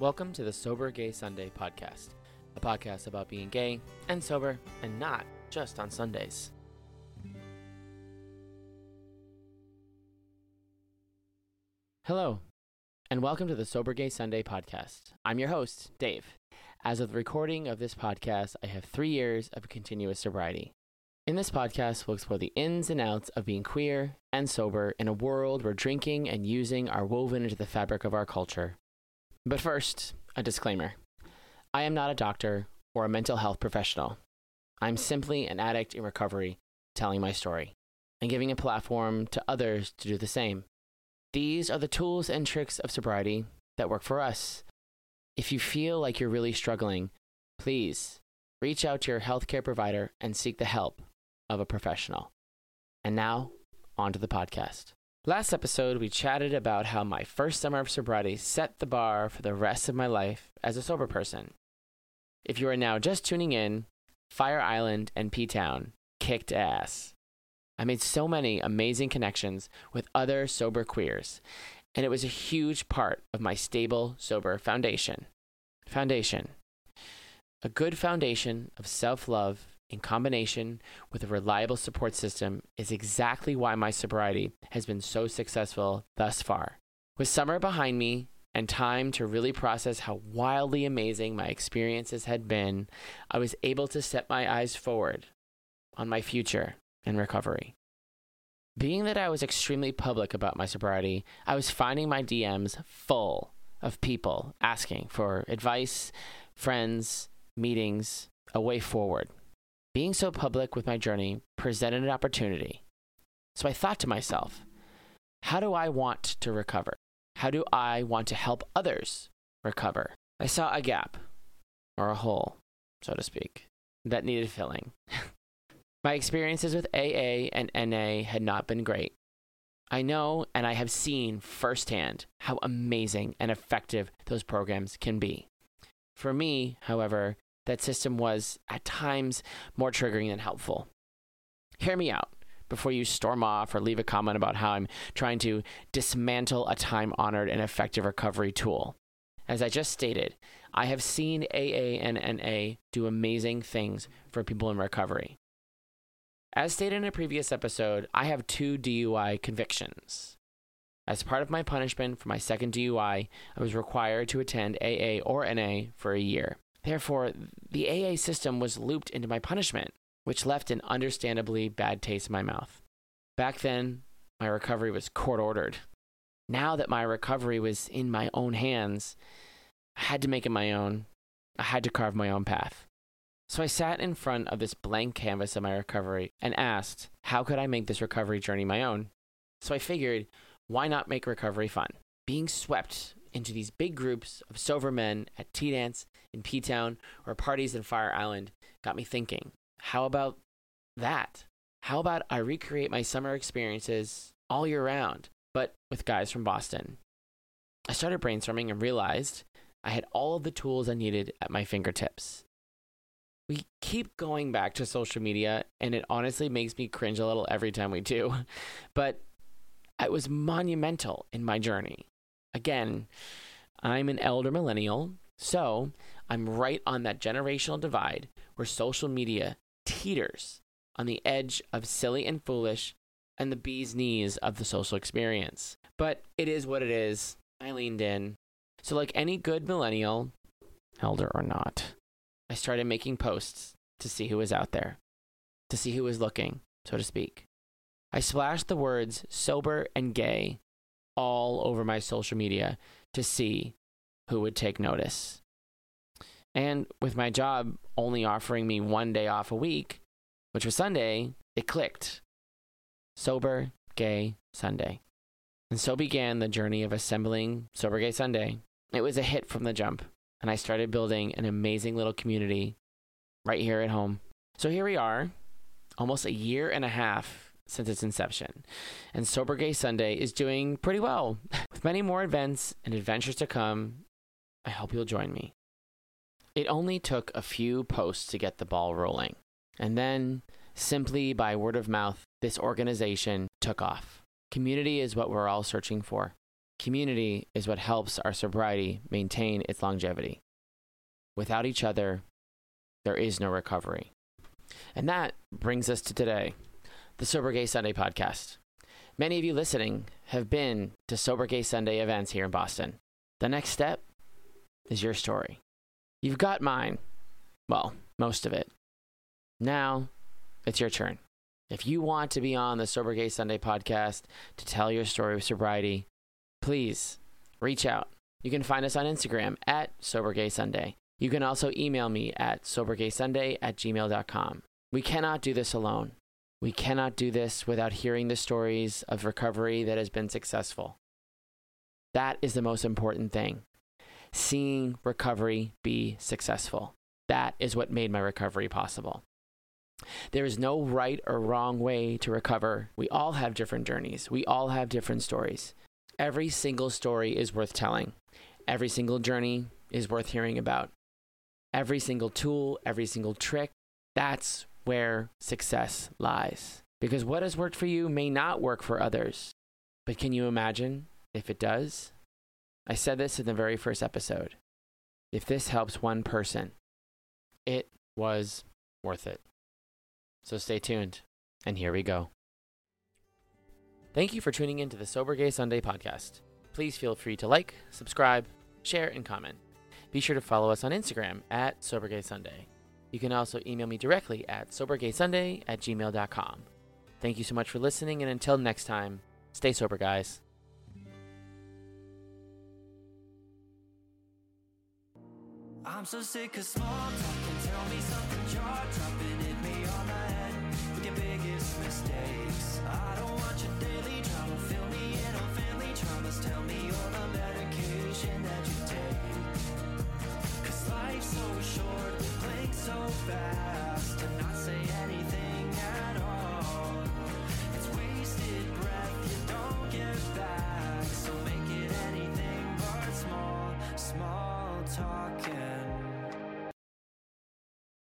Welcome to the Sober Gay Sunday podcast, a podcast about being gay and sober and not just on Sundays. Hello, and welcome to the Sober Gay Sunday podcast. I'm your host, Dave. As of the recording of this podcast, I have three years of continuous sobriety. In this podcast, we'll explore the ins and outs of being queer and sober in a world where drinking and using are woven into the fabric of our culture. But first, a disclaimer I am not a doctor or a mental health professional. I'm simply an addict in recovery telling my story and giving a platform to others to do the same. These are the tools and tricks of sobriety that work for us. If you feel like you're really struggling, please reach out to your healthcare provider and seek the help of a professional. And now, on to the podcast. Last episode, we chatted about how my first summer of sobriety set the bar for the rest of my life as a sober person. If you are now just tuning in, Fire Island and P Town kicked ass. I made so many amazing connections with other sober queers, and it was a huge part of my stable, sober foundation. Foundation. A good foundation of self love in combination with a reliable support system is exactly why my sobriety has been so successful thus far. With summer behind me and time to really process how wildly amazing my experiences had been, I was able to set my eyes forward on my future in recovery. Being that I was extremely public about my sobriety, I was finding my DMs full of people asking for advice, friends, meetings, a way forward. Being so public with my journey presented an opportunity. So I thought to myself, how do I want to recover? How do I want to help others recover? I saw a gap, or a hole, so to speak, that needed filling. my experiences with AA and NA had not been great. I know and I have seen firsthand how amazing and effective those programs can be. For me, however, that system was at times more triggering than helpful. Hear me out before you storm off or leave a comment about how I'm trying to dismantle a time honored and effective recovery tool. As I just stated, I have seen AA and NA do amazing things for people in recovery. As stated in a previous episode, I have two DUI convictions. As part of my punishment for my second DUI, I was required to attend AA or NA for a year. Therefore, the AA system was looped into my punishment, which left an understandably bad taste in my mouth. Back then, my recovery was court ordered. Now that my recovery was in my own hands, I had to make it my own. I had to carve my own path. So I sat in front of this blank canvas of my recovery and asked, how could I make this recovery journey my own? So I figured, why not make recovery fun? Being swept into these big groups of sober men at Tea Dance in P Town or parties in Fire Island got me thinking how about that? How about I recreate my summer experiences all year round, but with guys from Boston? I started brainstorming and realized I had all of the tools I needed at my fingertips. We keep going back to social media, and it honestly makes me cringe a little every time we do. But it was monumental in my journey. Again, I'm an elder millennial, so I'm right on that generational divide where social media teeters on the edge of silly and foolish and the bee's knees of the social experience. But it is what it is. I leaned in. So, like any good millennial, elder or not, I started making posts to see who was out there, to see who was looking, so to speak. I splashed the words sober and gay all over my social media to see who would take notice. And with my job only offering me one day off a week, which was Sunday, it clicked. Sober, gay, Sunday. And so began the journey of assembling Sober Gay Sunday. It was a hit from the jump, and I started building an amazing little community right here at home. So here we are, almost a year and a half since its inception, and Sober Gay Sunday is doing pretty well. With many more events and adventures to come, I hope you'll join me. It only took a few posts to get the ball rolling, and then, simply by word of mouth, this organization took off. Community is what we're all searching for. Community is what helps our sobriety maintain its longevity. Without each other, there is no recovery. And that brings us to today, the Sober Gay Sunday podcast. Many of you listening have been to Sober Gay Sunday events here in Boston. The next step is your story. You've got mine. Well, most of it. Now, it's your turn. If you want to be on the Sober Gay Sunday podcast to tell your story of sobriety, please reach out. You can find us on Instagram at Sober Gay Sunday. You can also email me at sobergaysunday at gmail.com. We cannot do this alone. We cannot do this without hearing the stories of recovery that has been successful. That is the most important thing. Seeing recovery be successful. That is what made my recovery possible. There is no right or wrong way to recover. We all have different journeys. We all have different stories. Every single story is worth telling. Every single journey is worth hearing about. Every single tool, every single trick, that's where success lies. Because what has worked for you may not work for others. But can you imagine if it does? I said this in the very first episode. If this helps one person, it was worth it. So stay tuned, and here we go. Thank you for tuning in to the Sober Gay Sunday podcast. Please feel free to like, subscribe, share, and comment. Be sure to follow us on Instagram at Sober Gay Sunday. You can also email me directly at sobergaysunday at gmail.com. Thank you so much for listening, and until next time, stay sober, guys. I'm so sick of small talking. Tell me something.